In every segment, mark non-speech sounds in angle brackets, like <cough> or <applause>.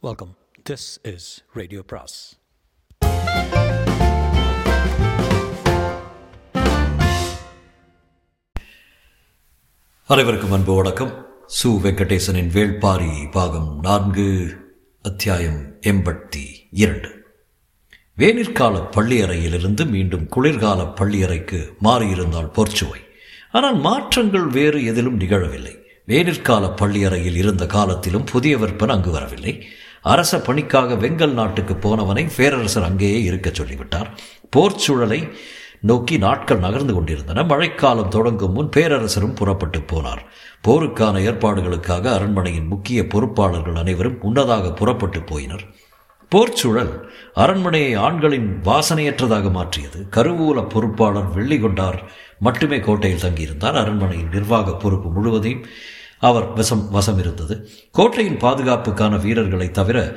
Welcome this is radio பிராஸ் அனைவருக்கும் அன்பு வணக்கம். சு வெங்கடேசனின் வேள்பாரி பாகம் நான்கு அத்தியாயம் எண்பத்தி இரண்டு. வேனிற்கால பள்ளியறையிலிருந்து மீண்டும் குளிர்கால பள்ளியறைக்கு மாறியிருந்தால் பொற்சுவை. ஆனால் மாற்றங்கள் வேறு எதிலும் நிகழவில்லை. வேனிற்கால பள்ளியறையில் இருந்த காலத்திலும் புதிய விற்பனை அங்கு வரவில்லை. அரச பணிக்காக வெங்கல் நாட்டுக்கு போனவனை பேரரசர் அங்கேயே இருக்கச் சொல்லிவிட்டார். போர்ச்சூழலை நோக்கி நாட்கள் நகர்ந்து கொண்டிருந்தன. மழைக்காலம் தொடங்கும் முன் பேரரசரும் புறப்பட்டு போனார். போருக்கான ஏற்பாடுகளுக்காக அரண்மனையின் முக்கிய பொறுப்பாளர்கள் அனைவரும் முன்னதாக புறப்பட்டு போயினர். போர்ச்சூழல் அரண்மனையை ஆண்களின் வாசனையற்றதாக மாற்றியது. கருவூல பொறுப்பாளர் வெள்ளிகொண்டார் மட்டுமே கோட்டையில் தங்கியிருந்தார். அரண்மனையின் நிர்வாக பொறுப்பு முழுவதையும் அவர் வசம் வசம் இருந்தது கோட்டையின் பாதுகாப்புக்கான வீரர்களை தவிர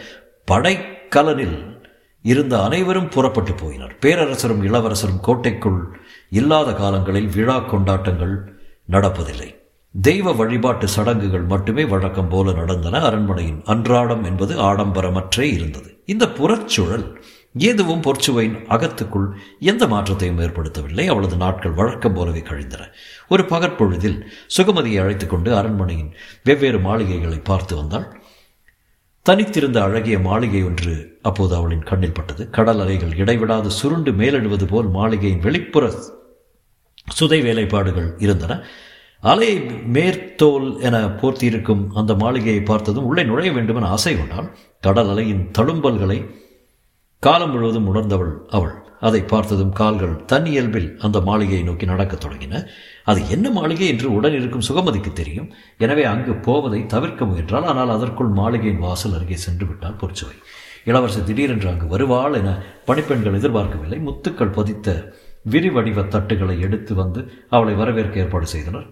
படைக்கலனில் இருந்த அனைவரும் புறப்பட்டு போயினர். பேரரசரும் இளவரசரும் கோட்டைக்குள் இல்லாத காலங்களில் விழா கொண்டாட்டங்கள் நடப்பதில்லை. தெய்வ வழிபாட்டு சடங்குகள் மட்டுமே வழக்கம் போல நடந்தன. அரண்மனையின் அன்றாடம் என்பது ஆடம்பரமற்றே இருந்தது. இந்த புறச்சூழல் எதுவும் பொற்சுவையின் அகத்துக்குள் எந்த மாற்றத்தையும் ஏற்படுத்தவில்லை. அவளது நாட்கள் வழக்கம் போலவே கழிந்தன. ஒரு பகற்பொழுதில் சுகமதியை அழைத்துக் கொண்டு அரண்மனையின் வெவ்வேறு மாளிகைகளை பார்த்து வந்தாள். தனித்திருந்த அழகிய மாளிகை ஒன்று அப்போது அவளின் கண்ணில் பட்டது. கடல் அலைகள் இடைவிடாது சுருண்டு மேலெழுவது போல் மாளிகையின் வெளிப்புற சுதை வேலைப்பாடுகள் இருந்தன. அலையை மேற்தோல் என போர்த்தியிருக்கும் அந்த மாளிகையை பார்த்ததும் உள்ளே நுழைய வேண்டுமென ஆசை கொண்டால் கடல் அலையின் தழும்பல்களை காலம் முழுவதும் உணர்ந்தவள் அவள். அதை பார்த்ததும் கால்கள் தன் இயல்பில் அந்த மாளிகையை நோக்கி நடக்கத் தொடங்கின. அது என்ன மாளிகை என்று உடன் இருக்கும் சுகமதிக்கு தெரியும். எனவே அங்கு போவதை தவிர்க்க முயன்றால் ஆனால் அதற்குள் மாளிகையின் வாசல் அருகே சென்று விட்டால் பொறுச்சுவை இளவரசர் திடீரென்று அங்கு வருவாள் என பணிப்பெண்கள் எதிர்பார்க்கவில்லை. முத்துக்கள் பதித்த விரிவடிவ தட்டுகளை எடுத்து வந்து அவளை வரவேற்க ஏற்பாடு செய்தனர்.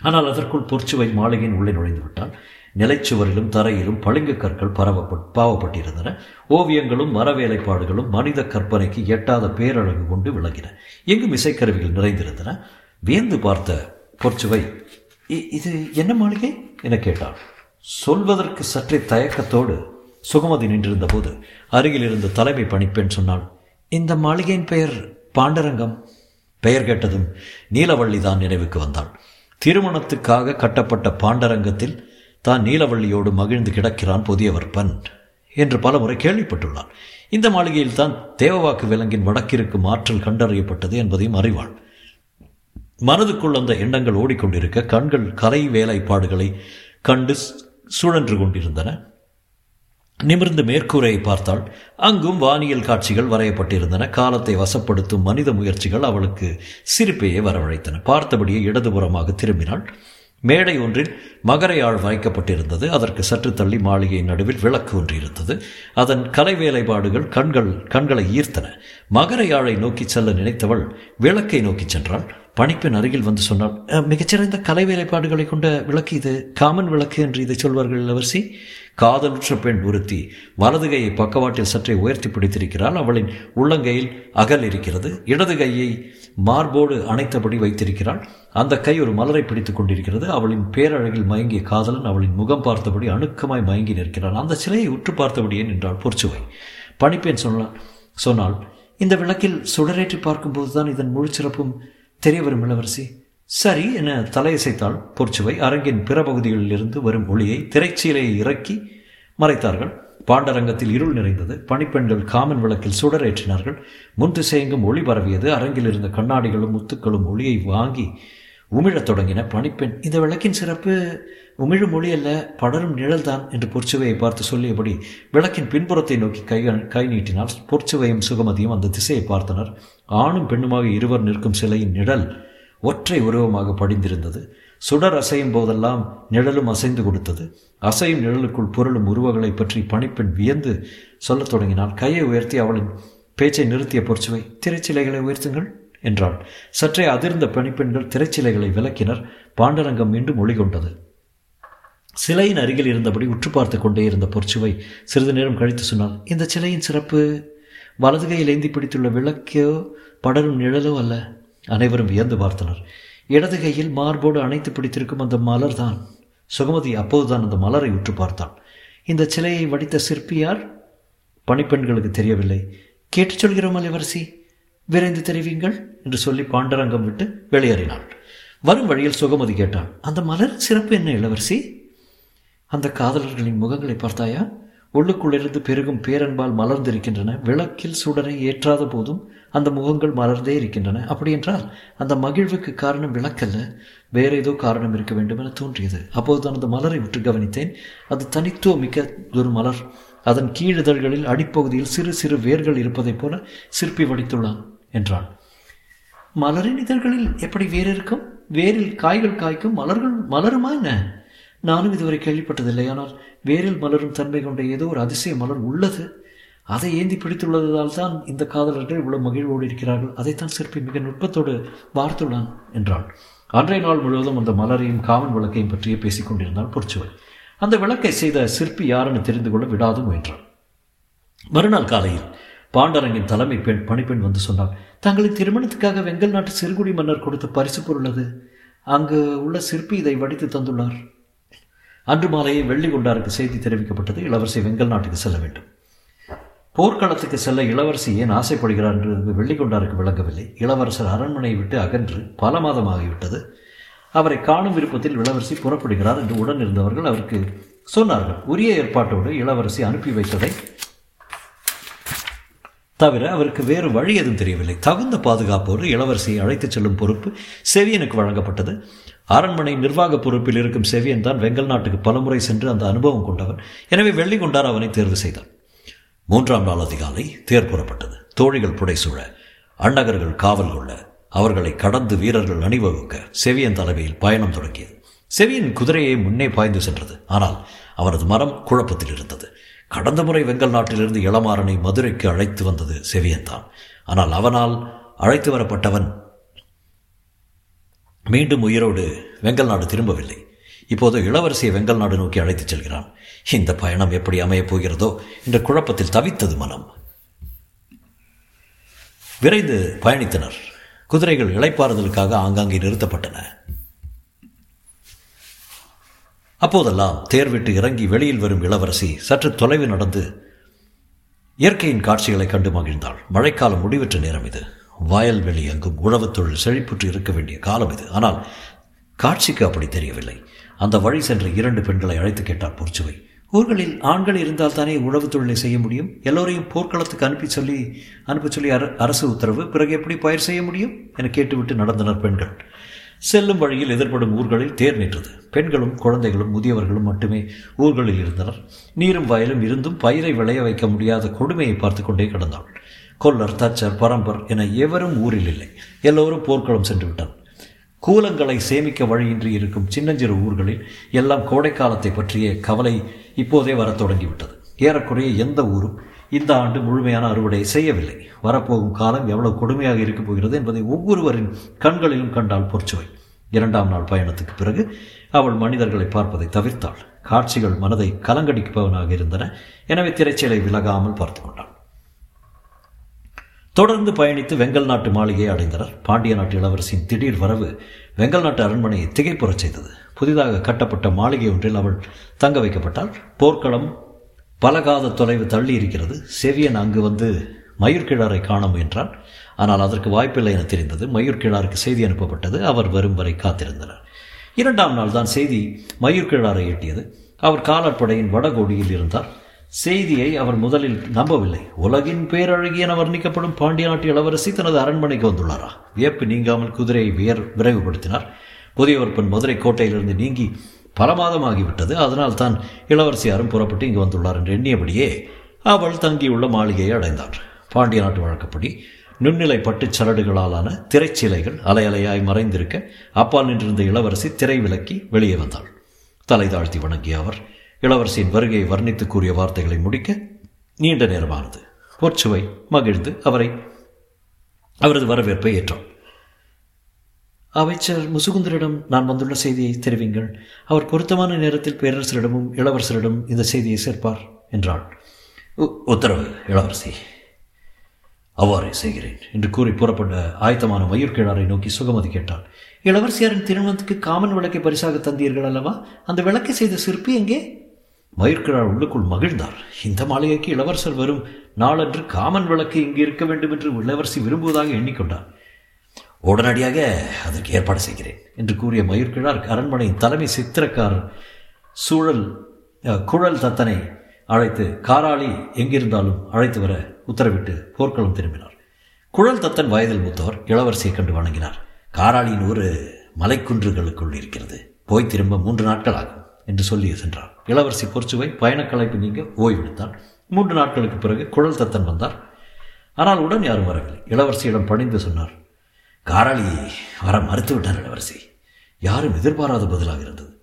ஆனால் அதற்குள் பொற்சுவை மாளிகையின் உள்ளே நுழைந்து விட்டால் நிலைச்சுவரிலும் தரையிலும் பளிங்கு கற்கள் பரவ பாவப்பட்டிருந்தன. ஓவியங்களும் மர வேலைப்பாடுகளும் மனித கற்பனைக்கு எட்டாத பேரழகு கொண்டு விளங்கின. எங்கும் இசைக்கருவிகள் நிறைந்திருந்தன. வியந்து பார்த்த பொற்சுவை இது என்ன மாளிகை? என கேட்டாள். சொல்வதற்கு சற்றே தயக்கத்தோடு சுகமதி நின்றிருந்த போது அருகில் இருந்த தலைமை பணிப்பெண் சொன்னாள். இந்த மாளிகையின் பெயர் பாண்டரங்கம். பெயர் கேட்டதும் நீலவள்ளி தான் நினைவுக்கு வந்தாள். திருமணத்துக்காக கட்டப்பட்ட பாண்டரங்கத்தில் தான் நீலவள்ளியோடு மகிழ்ந்து கிடக்கிறான் புதியவர்பன் என்று பலமுறை கேள்விப்பட்டுள்ளான். இந்த மாளிகையில் தான் தேவவாக்கு விலங்கின் வடக்கிற்கும் ஆற்றல் கண்டறியப்பட்டது என்பதையும் அறிவாள். மனதுக்குள் அந்த எண்ணங்கள் ஓடிக்கொண்டிருக்க கண்கள் கலை வேலைப்பாடுகளை கண்டு சுழன்று கொண்டிருந்தன. நிமிர்ந்து மேற்கூரையை பார்த்தாள். அங்கும் வானியல் காட்சிகள் வரையப்பட்டிருந்தன. காலத்தை வசப்படுத்தும் மனித முயற்சிகள் அவளுக்கு சிரிப்பையே வரவழைத்தன. பார்த்தபடியே இடதுபுறமாக திரும்பினாள். மேடை ஒன்றில் மகரையாழ் வைக்கப்பட்டிருந்தது அதற்கு சற்று தள்ளி மாளிகையின் நடுவில் விளக்கு ஒன்று இருந்தது. அதன் கலை வேலைப்பாடுகள் கண்கள் கண்களை ஈர்த்தன. மகரையாழை நோக்கி செல்ல நினைத்தவள் விளக்கை நோக்கி சென்றாள். பணிப்பெண் அருகில் வந்து சொன்னாள் மிகச்சிறந்த கலை வேலைப்பாடுகளை கொண்ட விளக்கு இது. காமன் விளக்கு என்று இதை சொல்வார்கள் இளவரசி. காதலுற்ற பெண் ஒருத்தி வலது கையை பக்கவாட்டில் சற்றே உயர்த்தி பிடித்திருக்கிறாள். அவளின் உள்ளங்கையில் அகல் இருக்கிறது. இடது கையை மார்போடு அணைத்தபடி வைத்திருக்கிறாள். அந்த கை ஒரு மலரை பிடித்துக் கொண்டிருக்கிறது. அவளின் பேரழகில் மயங்கிய காதலன் அவளின் முகம் பார்த்தபடி அணுக்கமாய் மயங்கி நிற்கிறான். அந்த சிலையை உற்று பார்த்தபடியே நின்றாள் பொற்சுவை. பணிப்பேன் சொன்னாள் சொன்னால் இந்த விளக்கில் சுடரேற்றி பார்க்கும்போது தான் இதன் முழு சிறப்பும் தெரிய வரும் இளவரசி. சரி என தலையசைத்தாள் பொற்சுவை. அரங்கின் பிற பகுதிகளில் இருந்து வரும் ஒளியை திரைச்சீலையை இறக்கி மறைத்தார்கள். பாண்டரங்கத்தில் இருள் நிறைந்தது. பணிப்பெண்கள் காமன் விளக்கில் சுடரேற்றினார்கள். முன் திசையெங்கும் ஒளி பரவியது. அரங்கில் இருந்த கண்ணாடிகளும் முத்துக்களும் ஒளியை வாங்கி உமிழத் தொடங்கின. பணிப்பெண் இந்த விளக்கின் சிறப்பு உமிழும் மொழி அல்ல படரும் நிழல்தான் என்று பொற்சுவையை பார்த்து சொல்லியபடி விளக்கின் பின்புறத்தை நோக்கி கை கை நீட்டினால் பொற்சுவையும் சுகமதியும் அந்த திசையை பார்த்தனர். ஆணும் பெண்ணுமாக இருவர் நிற்கும் சிலையின் நிழல் ஒற்றை உருவமாக படிந்திருந்தது. சுடர் அசையும் போதெல்லாம் நிழலும் அசைந்து கொடுத்தது. அசையும் நிழலுக்குள் பொருளும் உருவங்களை பற்றி பணிப்பெண் வியந்து சொல்லத் தொடங்கினாள் கையை உயர்த்தி அவளின் பேச்சை நிறுத்திய பொற்சுவை திரைச்சிலைகளை உயர்த்துங்கள் என்றாள். சற்றே அதிர்ந்த பணிப்பெண்கள் திரைச்சிலைகளை விளக்கினர். பாண்டரங்கம் மீண்டும் ஒளிகொண்டது சிலையின் அருகில் இருந்தபடி உற்று பார்த்து கொண்டே இருந்த பொற்சுவை சிறிது நேரம் கழித்து சொன்னால் இந்த சிலையின் சிறப்பு வலது கையில் ஏந்தி பிடித்துள்ள விளக்கோ படரும் நிழலோ அல்ல. அனைவரும் வியந்து பார்த்தனர். இடது கையில் மார்போடு அணைத்து பிடித்திருக்கும் அந்த மலர் தான் சுகமதி அப்போதுதான் அந்த மலரை உற்று பார்த்தாள் இந்த சிலையை வடித்த சிற்பி யார்? பணிப்பெண்களுக்கு தெரியவில்லை. கேட்டுச் சொல்கிறோம் இளவரசி விரைந்து தெரிவிங்கள் என்று சொல்லி பாண்டரங்கம் விட்டு வெளியேறினாள். வரும் வழியில் சுகமதி கேட்டாள் அந்த மலர் சிறப்பு என்ன இளவரசி? அந்த காதலர்களின் முகங்களை பார்த்தாயா? உள்ளுக்குள்ளிருந்து பெருகும் பேரன்பால் மலர்ந்திருக்கின்றன. விளக்கில் சுடரை ஏற்றாத போதும் அந்த முகங்கள் மலர்ந்தே இருக்கின்றன. அப்படியென்றால் அந்த மகிழ்வுக்கு காரணம் விளக்கல்ல வேற ஏதோ காரணம் இருக்க வேண்டும் என தோன்றியது. அப்போது அந்த மலரை உற்று கவனித்தேன். அது தனித்துவமிக்க ஒரு மலர். அதன் கீழிதழ்களில் அடிப்பகுதியில் சிறு சிறு வேர்கள் இருப்பதைப் போல சிற்பி வடித்துள்ளான் என்றான். மலரின் இதழ்களில் எப்படி வேறு இருக்கும்? வேரில் காய்கள் காய்க்கும் மலர்கள் மலருமா என்ன? நானும் இதுவரை கேள்விப்பட்டதில்லை. ஆனால் வேரில் மலரும் தன்மை கொண்ட ஏதோ ஒரு அதிசய மலர் உள்ளது. அதை ஏந்தி பிடித்துள்ளதால் தான் இந்த காதலர்கள் இவ்வளவு மகிழ்வோடு இருக்கிறார்கள். அதைத்தான் சிற்பி மிக நுட்பத்தோடு வார்த்துள்ளான் என்றாள் அன்றைய நாள் முழுவதும் அந்த மலரையும் காமன் விளக்கையும் பற்றியே பேசிக் கொண்டிருந்தாள் பொற்சுவை அந்த விளக்கை செய்த சிற்பி யாரென்னு தெரிந்து கொள்ள விடாது முயன்றான். மறுநாள் காலையில் பாண்டரங்கின் தலைமை பெண் பணிப்பெண் வந்து சொன்னாள் தங்களின் திருமணத்துக்காக வெங்கல் நாட்டு சிறுகுடி மன்னர் கொடுத்த பரிசு பொருள் அது. அங்கு உள்ள சிற்பி இதை வடித்து தந்துள்ளார். அன்று மாலையே வெள்ளி கொண்டாருக்கு செய்தி தெரிவிக்கப்பட்டது இளவரசி வெங்கல் நாட்டுக்கு செல்ல வேண்டும். போர்க்களத்துக்கு செல்ல இளவரசி ஏன் ஆசைப்படுகிறார் என்று வெள்ளிக்கொண்டாருக்கு விளங்கவில்லை. இளவரசர் அரண்மனையை விட்டு அகன்று பல மாதமாகிவிட்டது. அவரை காணும் விருப்பத்தில் இளவரசி புறப்படுகிறார் என்று உடன் இருந்தவர்கள் அவருக்கு சொன்னார்கள். உரிய ஏற்பாட்டோடு இளவரசி அனுப்பி வைத்ததை தவிர அவருக்கு வேறு வழி எதுவும் தெரியவில்லை. தகுந்த பாதுகாப்போடு இளவரசியை அழைத்துச் செல்லும் பொறுப்பு செவியனுக்கு வழங்கப்பட்டது. அரண்மனை நிர்வாக பொறுப்பில் இருக்கும் செவியன் தான் வெங்கல் நாட்டுக்கு பலமுறை சென்று அந்த அனுபவம் கொண்டவர் எனவே வெள்ளிகொண்டார் அவனை தேர்வு செய்தார் மூன்றாம் நாள் அதிகாலை தேர் புறப்பட்டது. தோழிகள் புடைசூழ அண்ணகர்கள் காவல் கொள்ள அவர்களை கடந்து வீரர்கள் அணிவகுக்க செவியன் தலைமையில் பயணம் தொடங்கியது. செவியின் குதிரையை முன்னே பாய்ந்து சென்றது. ஆனால் அவரது மரம் குழப்பத்தில் இருந்தது. கடந்த முறை வெங்கல் நாட்டிலிருந்து இளமாறனை மதுரைக்கு அழைத்து வந்தது செவியன்தான் ஆனால் அவனால் அழைத்து வரப்பட்டவன் மீண்டும் உயிரோடு வெங்கல் நாடு திரும்பவில்லை. இப்போது இளவரசியை வெங்கல் நாடு நோக்கி அழைத்துச் செல்கிறான். இந்த பயணம் எப்படி அமையப் போகிறதோ என்ற குழப்பத்தில் தவித்தது மனம். விரைந்து பயணித்தனர். குதிரைகள் இளைப்பாறுதலுக்காக ஆங்காங்கே நிறுத்தப்பட்டன. அப்போதெல்லாம் தேர் விட்டு இறங்கி வெளியில் வரும் இளவரசி சற்று தொலைவு நடந்து இயற்கையின் காட்சிகளை கண்டு மகிழ்ந்தாள். மழைக்காலம் முடிவற்ற நேரம் இது. வயல்வெளி அங்கும் உழவுத் தொழில் செழிப்புற்று இருக்க வேண்டிய காலம் இது. ஆனால் காட்சிக்கு அப்படி தெரியவில்லை. அந்த வழி சென்ற இரண்டு பெண்களை அழைத்து கேட்டார் பொற்சுவை ஊர்களில் ஆண்கள் இருந்தால் தானே உழவு தொழிலை செய்ய முடியும்? எல்லோரையும் போர்க்களத்துக்கு அனுப்பி சொல்லி அனுப்ப சொல்லி அரசு உத்தரவு பிறகு எப்படி பயிர் செய்ய முடியும்? என கேட்டுவிட்டு நடந்தனர் பெண்கள். செல்லும் வழியில் எதிர்படும் ஊர்களில் தேர் நின்றது. பெண்களும் குழந்தைகளும் முதியவர்களும் மட்டுமே ஊர்களில் இருந்தனர். நீரும் வயலும் இருந்தும் பயிரை விளைய வைக்க முடியாத கொடுமையை பார்த்து கொண்டே கிடந்தாள். கொல்லர் தச்சர் பரம்பர் என எவரும் ஊரில் இல்லை. எல்லோரும் போர்க்களம் சென்று விட்டார் கூலங்களை சேமிக்க வழியின்றி இருக்கும் சின்னஞ்சிறு ஊர்களில் எல்லாம் கோடைக்காலத்தை பற்றிய கவலை இப்போதே வரத் தொடங்கிவிட்டது. ஏறக்குறைய எந்த ஊரும் இந்த ஆண்டு முழுமையான அறுவடை செய்யவில்லை. வரப்போகும் காலம் எவ்வளவு கொடுமையாக இருக்கப் போகிறது என்பதை ஒவ்வொருவரின் கண்களிலும் கண்டால் பொற்சுவை. இரண்டாம் நாள் பயணத்துக்கு பிறகு அவள் மனிதர்களை பார்ப்பதை தவிர்த்தாள். காட்சிகள் மனதை கலங்கடிப்பவனாக இருந்தன. எனவே திரைச்சலை விலகாமல் பார்த்து கொண்டாள். தொடர்ந்து பயணித்து வெங்கல் நாட்டு மாளிகையை அடைந்தனர். பாண்டிய நாட்டு இளவரசின் திடீர் வரவு வெங்கல் நாட்டு அரண்மனையை திகைப்புறச் செய்தது. புதிதாக கட்டப்பட்ட மாளிகை ஒன்றில் அவள் தங்க வைக்கப்பட்டாள். போர்க்களம் பலகாத தொலைவு தள்ளி இருக்கிறது. செவியன் அங்கு வந்து மயூர்கிழாரை காண முயன்றான். ஆனால் அதற்கு வாய்ப்பில்லை என தெரிந்தது. மயூர்கிழாருக்கு செய்தி அனுப்பப்பட்டது. அவர் வரும் வரை காத்திருந்தனர். இரண்டாம் நாள் தான் செய்தி மயூர்கிழாரை எட்டியது. அவர் காலாட்படையின் வடகோடியில் இருந்தார். செய்தியை அவர் முதலில் நம்பவில்லை. உலகின் பேரழகி என வர்ணிக்கப்படும் பாண்டிய நாட்டு இளவரசி தனது அரண்மனைக்கு வந்துள்ளாரா? வியப்பு நீங்காமல் குதிரையை வியர் விரைவுபடுத்தினார். புதியவர்பன் மதுரை கோட்டையிலிருந்து நீங்கி பல மாதமாகிவிட்டது. அதனால் தான் இளவரசியாரும் புறப்பட்டு இங்கு வந்துள்ளார் என்று எண்ணியபடியே அவள் தங்கியுள்ள மாளிகையை அடைந்தார். பாண்டிய நாட்டு வழக்கப்படி நுண்ணிலை பட்டுச் சரடுகளாலான திரைச்சீலைகள் அலையலையாய் மறைந்திருக்க அப்பால் நின்றிருந்த இளவரசி திரை விலக்கி வெளியே வந்தாள். தலை தாழ்த்தி வணங்கிய அவர் இளவரசியின் வருகையை வர்ணித்து கூறிய வார்த்தைகளை முடிக்க நீண்ட நேரமானது. பொற்சுவை மகிழ்ந்து அவரை அவரது வரவேற்பை ஏற்றோம். அமைச்சர் முசுகுந்தரிடம் நான் வந்துள்ள செய்தியை தெரிவிங்கள். அவர் பொருத்தமான நேரத்தில் பேரரசரிடமும் இளவரசரிடம் இந்த செய்தியை சேர்ப்பார் என்றாள். உத்தரவு இளவரசி. அவ்வாறே செய்கிறேன் என்று கூறி புறப்பட்ட ஆயத்தமான மயூர்கிழாரை நோக்கி சுகமதி கேட்டாள். இளவரசியாரின் திருமணத்துக்கு காமன் விளக்கை பரிசாக தந்தீர்கள் அல்லவா? அந்த விளக்கை செய்த சிற்பி எங்கே? மயிர்கிழார் உள்ளுக்குள் மகிழ்ந்தார். இந்த மாளிகைக்கு இளவரசர் வரும். நாளன்று காமன் விளக்கு இங்கு இருக்க வேண்டும் என்று இளவரசி விரும்புவதாக எண்ணிக்கொண்டார். உடனடியாக அதற்கு ஏற்பாடு செய்கிறேன் என்று கூறிய மயிர்கிழார் அரண்மனையின் தலைமை சித்திரக்காரர் சூழல் குழல் தத்தனை அழைத்து காராளி எங்கிருந்தாலும் அழைத்து வர உத்தரவிட்டு போர்க்களம் திரும்பினார். குழல் தத்தன் வயதில் மூத்தவர் இளவரசியை கண்டு வணங்கினார். காராளியின் ஒரு மலைக்குன்றுகளுக்குள் இருக்கிறது. போய் திரும்ப மூன்று நாட்கள் ஆகும். என்று சொல்லி சென்றார். இளவரசி பொற்சுவை பயணக்கலைப்பு நீங்க ஓய்வெடுத்தார். மூன்று நாட்களுக்கு பிறகு குழல் தத்தன் வந்தார். ஆனால் உடன் யாரும் வரவில்லை. இளவரசியிடம் பணிந்து சொன்னார் காராளி வர மறுத்துவிட்டார் இளவரசி. யாரும் எதிர்பாராத பதிலாக இருந்தது.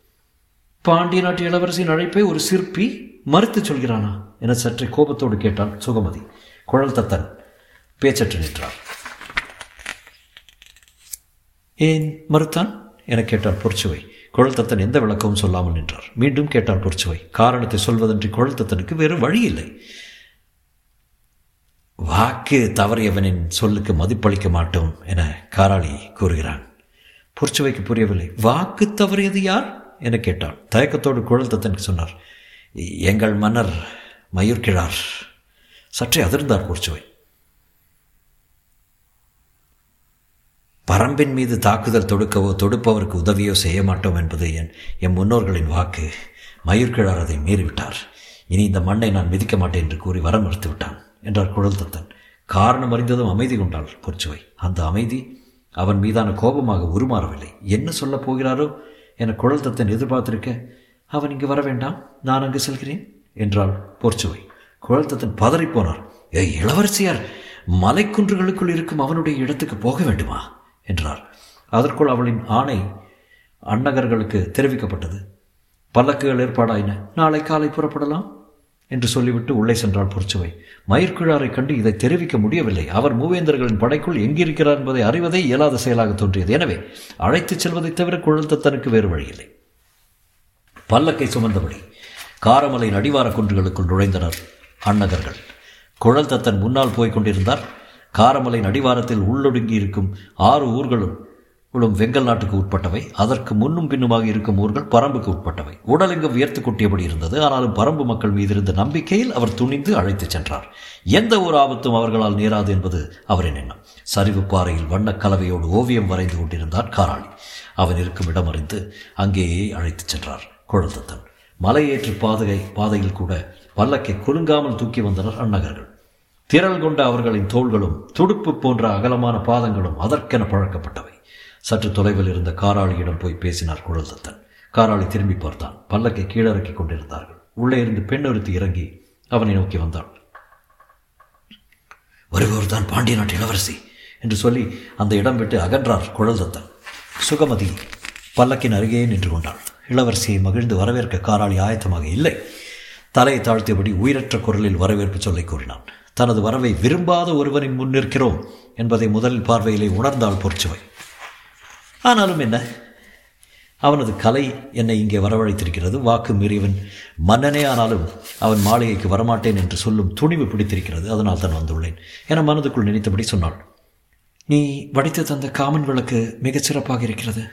பாண்டிய நாட்டு இளவரசியின் அழைப்பை ஒரு சிற்பி மறுத்துச் சொல்கிறானா? என சற்றே கோபத்தோடு கேட்டான் சுகமதி. குழல் தத்தன் பேச்சற்று நின்றார். ஏன் மறுத்தான்? என கேட்டார் பொற்சுவை. குழல்தத்தன் எந்த விளக்கமும் சொல்லாமல் நின்றார். மீண்டும் கேட்டார் பொற்சுவை காரணத்தை சொல்வதன்றி குழல்தத்தனுக்கு வேறு வழி இல்லை வாக்கு தவறியவனின் சொல்லுக்கு மதிப்பளிக்க மாட்டோம் என காராளி கூறுகிறான். பொற்சுவைக்கு புரியவில்லை வாக்கு தவறியது யார்? என கேட்டான். தயக்கத்தோடு குழல் தத்தனுக்கு சொன்னார் எங்கள் மன்னர் மயூர்கிழார். சற்றே அதிர்ந்தார் பொற்சுவை பரம்பின் மீது தாக்குதல் தொடுக்கவோ தொடுப்பவருக்கு உதவியோ செய்ய மாட்டோம் என்பது என் என் முன்னோர்களின் வாக்கு. மயிர்கிழார் அதை மீறிவிட்டார். இனி இந்த மண்ணை நான் மிதிக்க மாட்டேன் என்று கூறி வர மறுத்து விட்டான் என்றார் குழல் தத்தன் காரணம் அறிந்ததும் அமைதி கொண்டாள் பொற்சுவை. அந்த அமைதி அவன் மீதான கோபமாக உருமாறவில்லை. என்ன சொல்லப் போகிறாரோ என குழல் தத்தன் எதிர்பார்த்திருக்க அவன் இங்கு வர வேண்டாம் நான் அங்கு செல்கிறேன் என்றாள் பொற்சுவை. குழல் தத்தன் பதறிப்போனார் ஏய் இளவரசியார் மலைக்குன்றுகளுக்குள் இருக்கும் அவனுடைய இடத்துக்கு போக வேண்டுமா? என்றார். அதற்குள் அவளின் ஆணை அன்னகர்களுக்கு தெரிவிக்கப்பட்டது. பல்லக்குகள் ஏற்பாடாயின. நாளை காலை புறப்படலாம்? என்று சொல்லிவிட்டு உள்ளே சென்றாள் பொற்சுவை. மயிர்கிழாரை கண்டு இதை தெரிவிக்க முடியவில்லை. அவர் மூவேந்தர்களின் படைக்குள் எங்கிருக்கிறார் என்பதை அறிவதே இயலாத செயலாக தோன்றியது. எனவே அழைத்துச் செல்வதைத் தவிர குழல் தத்தனுக்கு வேறு வழியில்லை பல்லக்கை சுமந்தபடி காரமலையின் அடிவார குன்றுகளுக்குள் நுழைந்தனர் அன்னகர்கள். குழல் தத்தன் முன்னால் போய்க் கொண்டிருந்தார். காரமலை அடிவாரத்தில் உள்ளொடுங்கி இருக்கும் ஆறு ஊர்களும் உளும் வெங்கல் நாட்டுக்கு உட்பட்டவை. அதற்கு முன்னும் பின்னுமாக இருக்கும் ஊர்கள் பரம்புக்கு உட்பட்டவை. உடலெங்கும் வியர்த்து கொட்டியபடி இருந்தது. ஆனாலும் பரம்பு மக்கள் மீது இருந்த நம்பிக்கையில் அவர் துணிந்து அழைத்துச் சென்றார். எந்த ஒரு ஆபத்தும் அவர்களால் நேராது என்பது அவரின் எண்ணம். சரிவு பாறையில் வண்ணக் கலவையோடு ஓவியம் வரைந்து கொண்டிருந்தார் காராளி. அவன் இருக்கும் இடம் அறிந்து அங்கேயே அழைத்துச் சென்றார் குழந்தத்தன். மலையேற்று பாதகை பாதையில் கூட பல்லக்கை குலுங்காமல் தூக்கி வந்தனர் அந்நகர்கள். திரள் கொண்ட அவர்களின் தோள்களும் துடுப்பு போன்ற அகலமான பாதங்களும் அதற்கென பழக்கப்பட்டவை. சற்று தொலைவில் இருந்த காராளியிடம் போய் பேசினார் குழல்தத்தன் காராளி திரும்பி பார்த்தான். பல்லக்கை கீழறக்கி கொண்டிருந்தார்கள். உள்ளே இருந்து பெண் ஒருத்தி இறங்கி அவனை நோக்கி வந்தாள். வருபவர்தான் பாண்டிய நாட்டு இளவரசி என்று சொல்லி அந்த இடம் விட்டு அகன்றார் குழல்தத்தன் சுகமதி பல்லக்கின் அருகே நின்று கொண்டாள். இளவரசியை மகிழ்ந்து வரவேற்க காராளி ஆயத்தமாக இல்லை. தலையை தாழ்த்தியபடி உயிரற்ற குரலில் வரவேற்பு சொல்லை கூறினான். தனது வரவை விரும்பாத ஒருவரின் முன் நிற்கிறோம் என்பதை முதல் பார்வையிலே உணர்ந்தாள் பொற்சுவை. ஆனாலும் என்ன? அவனது கலை என்னை இங்கே வரவழைத்திருக்கிறது. வாக்கு மீறியவன் மன்னனே ஆனாலும் அவன் மாளிகைக்கு வரமாட்டேன் என்று சொல்லும் துணிவு பிடித்திருக்கிறது. அதனால் தான் வந்துள்ளேன் என மனதுக்குள் நினைத்தபடி சொன்னாள். நீ வடித்து தந்த காமன் விளக்கு மிகச் சிறப்பாக இருக்கிறது.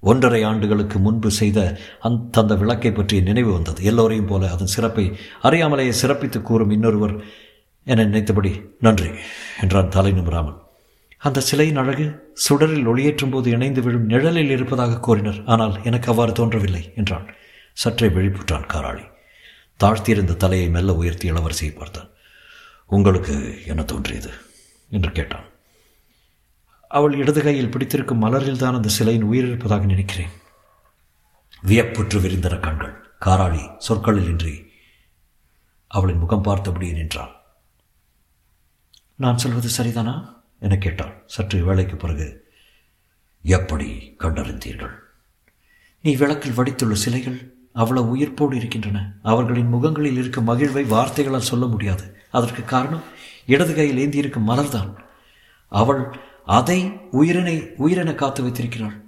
ஒன்றரை ஆண்டுகளுக்கு முன்பு செய்த அந் தந்த விளக்கை பற்றிய நினைவு வந்தது. எல்லோரையும் போல அதன் சிறப்பை அறியாமலேயே சிறப்பித்து கூறும் இன்னொருவர் என நினைத்தபடி நன்றி என்றான் தலை நிமிராமல். அந்த சிலையின் அழகு சுடரில் ஒளியேற்றும் போது இணைந்து விழும் நிழலில் இருப்பதாக கூறினர். ஆனால் எனக்கு அவ்வாறு தோன்றவில்லை என்றான். சற்றே விழிப்புற்றான் காராளி. தாழ்த்தியிருந்த தலையை மெல்ல உயர்த்தி இளவரசியை பார்த்தான். உங்களுக்கு என்ன தோன்றியது? என்று கேட்டான். அவள் இடது கையில் பிடித்திருக்கும் மலரில் தான் அந்த சிலையின் உயிர் இருப்பதாக நினைக்கிறேன். வியப்புற்று விரிந்தன கண்கள். காராளி சொற்களில் இன்றி அவளின் முகம் பார்த்தபடியே நின்றான் நான் சொல்வது சரிதானா? என கேட்டாள். சற்று வேளைக்கு பிறகு எப்படி கண்டறிந்தீர்கள்? நீ விளக்கில் வடித்துள்ள சிலைகள் அவ்வளவு உயிர்ப்போடு இருக்கின்றன. அவர்களின் முகங்களில் இருக்கும் மகிழ்வை வார்த்தைகளால் சொல்ல முடியாது. அதற்கு காரணம் இடது கையில் ஏந்தியிருக்கும் மலர்தான். அவள் அதை உயிரினை உயிரென காத்து வைத்திருக்கிறாள்.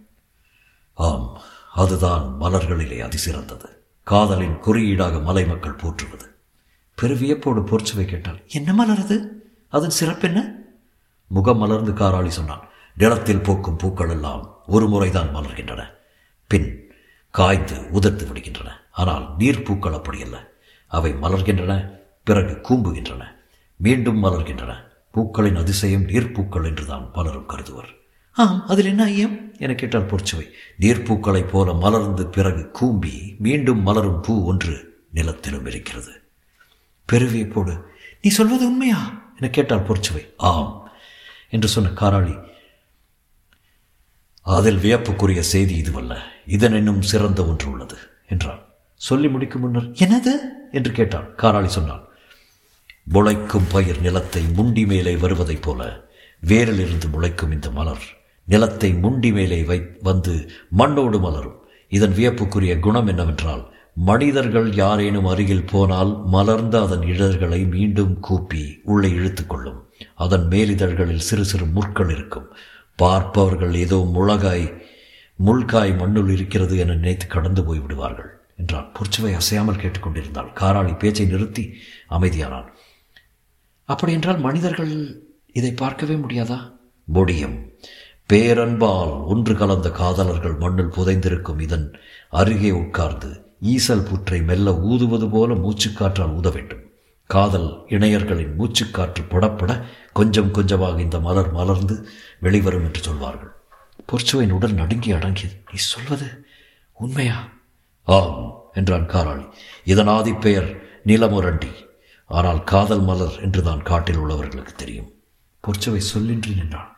ஆம் அதுதான் மலர்களிலே அதிசிறந்தது. காதலின் குறியீடாக மலை மக்கள் போற்றுவது. பெருவியப்போடு பொற்சுவை கேட்டாள். என்ன மலர் அது? அதன் சிறப்பென்ன முகம் மலர்ந்து காராளி சொன்னான். நிலத்தில் பூக்கும் பூக்கள் எல்லாம் ஒரு முறைதான் மலர்கின்றன. பின் காய்ந்து உதிர்த்து விடுகின்றன. ஆனால் நீர்ப்பூக்கள் அப்படியல்ல. அவை மலர்கின்றன பிறகு கூம்புகின்றன. மீண்டும் மலர்கின்றன. பூக்களின் அதிசயம் நீர்ப்பூக்கள் என்றுதான் பலரும் கருதுவர். ஆம் அதில் என்ன ஐயம்? என கேட்டால் பொற்சுவை. நீர்ப்பூக்களைப் போல மலர்ந்து பிறகு கூம்பி மீண்டும் மலரும் பூ ஒன்று நிலத்திலும் இருக்கிறது. பெருவியப்போடு நீ சொல்வது உண்மையா? என கேட்டால் பொற்சுவை ஆம் என்று சொன்ன காராளி அதில் வியப்புக்குரிய செய்தி இதுவல்ல. இதன் இன்னும் சிறந்த ஒன்று உள்ளது என்றான். சொல்லி முடிக்கும் முன்னர் என்னது? என்று கேட்டாள் காராளி சொன்னாள் முளைக்கும் பயிர் நிலத்தை முண்டி மேலே வருவதைப் போல வேரிலிருந்து முளைக்கும் இந்த மலர் நிலத்தை முண்டி மேலே வை வந்து மண்ணோடு மலரும். இதன் வியப்புக்குரிய குணம் என்னவென்றால் மனிதர்கள் யாரேனும் அருகில் போனால் மலர்ந்த அதன் இதழ்களை மீண்டும் கூப்பி உள்ளே இழுத்துக்கொள்ளும். அதன் மேலிதழ்களில் சிறு சிறு முற்கள் இருக்கும். பார்ப்பவர்கள் ஏதோ முளகாய் முள்காய் மண்ணுள் இருக்கிறது என நினைத்து கடந்து போய் விடுவார்கள் என்றான். பொற்சுவை அசையாமல் கேட்டுக்கொண்டிருந்தாள். காராளி பேச்சை நிறுத்தி அமைதியானான். அப்படியென்றால் மனிதர்கள் இதை பார்க்கவே முடியாதா? முடியும். பேரன்பால் ஒன்று கலந்த காதலர்கள் மண்ணில் புதைந்திருக்கும் இதன் அருகே உட்கார்ந்து ஈசல் புற்றை மெல்ல ஊதுவது போல மூச்சுக்காற்றால் ஊத வேண்டும். காதல் இணையர்களின் மூச்சுக்காற்று படப்பட கொஞ்சம் கொஞ்சமாக இந்த மலர் மலர்ந்து வெளிவரும் என்று சொல்வார்கள். பொற்சுவையின் உடல் நடுங்கி அடங்கியது. நீ சொல்வது உண்மையா? ஆம் என்றான் காராளி இதன் பெயர் நிலமுரண்டி. ஆனால் காதல் மலர் என்று தான் காட்டில் உள்ளவர்களுக்கு தெரியும். பொற்சுவை சொல்லின்றி நின்றான்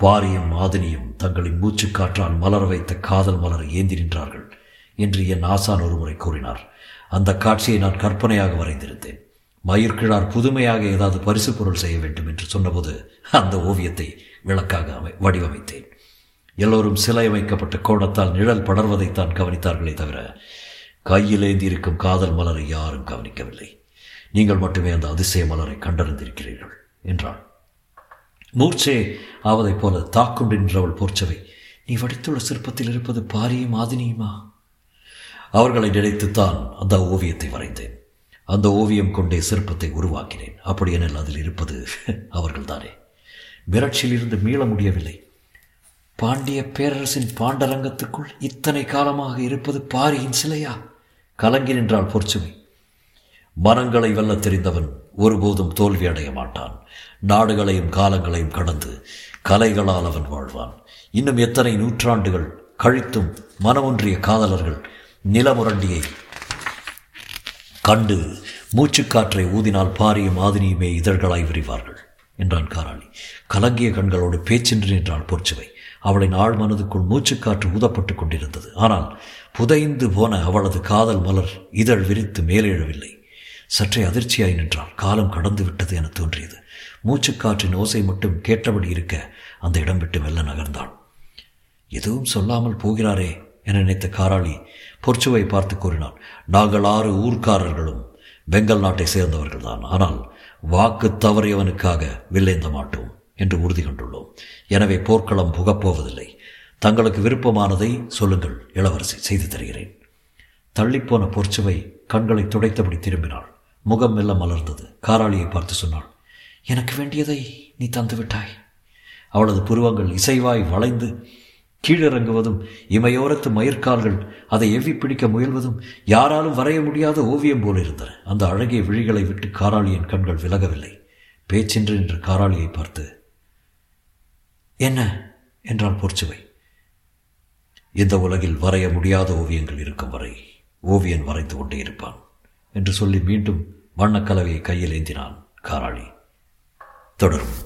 பாரியும் மாதினியும் தங்களின் மூச்சுக்காற்றால் மலர வைத்த காதல் மலரை ஏந்தி நின்றார்கள். என்று என் ஆசான் ஒருமுறை கூறினார். அந்த காட்சியை நான் கற்பனையாக வரைந்திருந்தேன். மயிர்கிழார் புதுமையாக ஏதாவது பரிசு பொருள் செய்ய வேண்டும் என்று சொன்னபோது அந்த ஓவியத்தை விளக்காக அமை வடிவமைத்தேன். எல்லோரும் சிலை அமைக்கப்பட்ட கோணத்தால் நிழல் படர்வதைத்தான் கவனித்தார்களே தவிர கையில் ஏந்தி இருக்கும் காதல் மலரை யாரும் கவனிக்கவில்லை. நீங்கள் மட்டுமே அந்த அதிசய மலரை கண்டறிந்திருக்கிறீர்கள் என்றாள். மூர்ச்சே ஆவதைப் போல தாக்குண்டு நின்றவள் போர்ச்சவை. நீ வடித்துள்ள சிற்பத்தில் இருப்பது பாரியும் ஆதினியுமா? அவர்களை நினைத்துத்தான் அந்த ஓவியத்தை வரைந்தேன். அந்த ஓவியம் கொண்டே சிற்பத்தை உருவாக்கினேன். அப்படியெனில் அதில் இருப்பது <laughs> அவர்கள்தானே. மிரட்சியிலிருந்து மீள முடியவில்லை. பாண்டிய பேரரசின் பாண்டரங்கத்துக்குள் இத்தனை காலமாக இருப்பது பாரியின் சிலையா? கலங்கி நின்றாள் பொற்சுமை. மனங்களை வெல்ல தெரிந்தவன் ஒருபோதும் தோல்வி அடைய மாட்டான். நாடுகளையும் காலங்களையும் கடந்து கலைகளால் அவன் வாழ்வான். இன்னும் எத்தனை நூற்றாண்டுகள் கழித்தும் மனமொன்றிய காதலர்கள் நிலமுரண்டியை. கண்டு மூச்சுக்காற்றை ஊதினால் பாரியும் ஆதினியுமே இதழ்களாய் விரிவார்கள் என்றான் காராளி. கலங்கிய கண்களோடு பேச்சின்றி நின்றாள் பொற்சுவை அவளின் ஆழ் மனதுக்குள் மூச்சுக்காற்று ஊதப்பட்டு கொண்டிருந்தது. ஆனால் புதைந்து போன அவளது காதல் மலர் இதழ் விரித்து மேலெழவில்லை. சற்றே அதிர்ச்சியாய் நின்றாள். காலம் கடந்து விட்டது என தோன்றியது. மூச்சுக்காற்றின் ஓசை மட்டும் கேட்டபடி இருக்க அந்த இடம் விட்டு வெல்ல நகர்ந்தாள். எதுவும் சொல்லாமல் போகிறாரே என நினைத்த காராளி பொற்சுவை பார்த்து கூறினாள் நாங்கள் ஆறு ஊர்க்காரர்களும் பெங்கல் நாட்டை சேர்ந்தவர்கள்தான். ஆனால் வாக்கு தவறியவனுக்காக வில்லேந்த மாட்டோம் என்று உறுதி கொண்டுள்ளோம். எனவே போர்க்களம் புகப்போவதில்லை. தங்களுக்கு விருப்பமானதை சொல்லுங்கள் இளவரசி செய்து தருகிறேன். தள்ளிப்போன பொற்சுவை கண்களை துடைத்தபடி திரும்பினாள். முகம் மெல்ல மலர்ந்தது. காராளியை பார்த்து சொன்னாள் எனக்கு வேண்டியதை நீ தந்துவிட்டாய். அவளது புருவங்கள் இசைவாய் வளைந்து கீழிறங்குவதும் இமையோரத்து மயிர்கால்கள் அதை எவ்வி பிடிக்க முயல்வதும் யாராலும் வரைய முடியாத ஓவியம் போல் இருந்தன. அந்த அழகிய விழிகளை விட்டு காராளியின் கண்கள் விலகவில்லை. பேச்சென்று நின்ற காராளியை பார்த்து என்ன? என்றான் போர்ச்சுவை இந்த உலகில் வரைய முடியாத ஓவியங்கள் இருக்கும் வரை ஓவியன் வரைந்து கொண்டே இருப்பான் என்று சொல்லி மீண்டும் வண்ணக்கலவையை கையில் ஏந்தினான் காராளி. தொடரும்.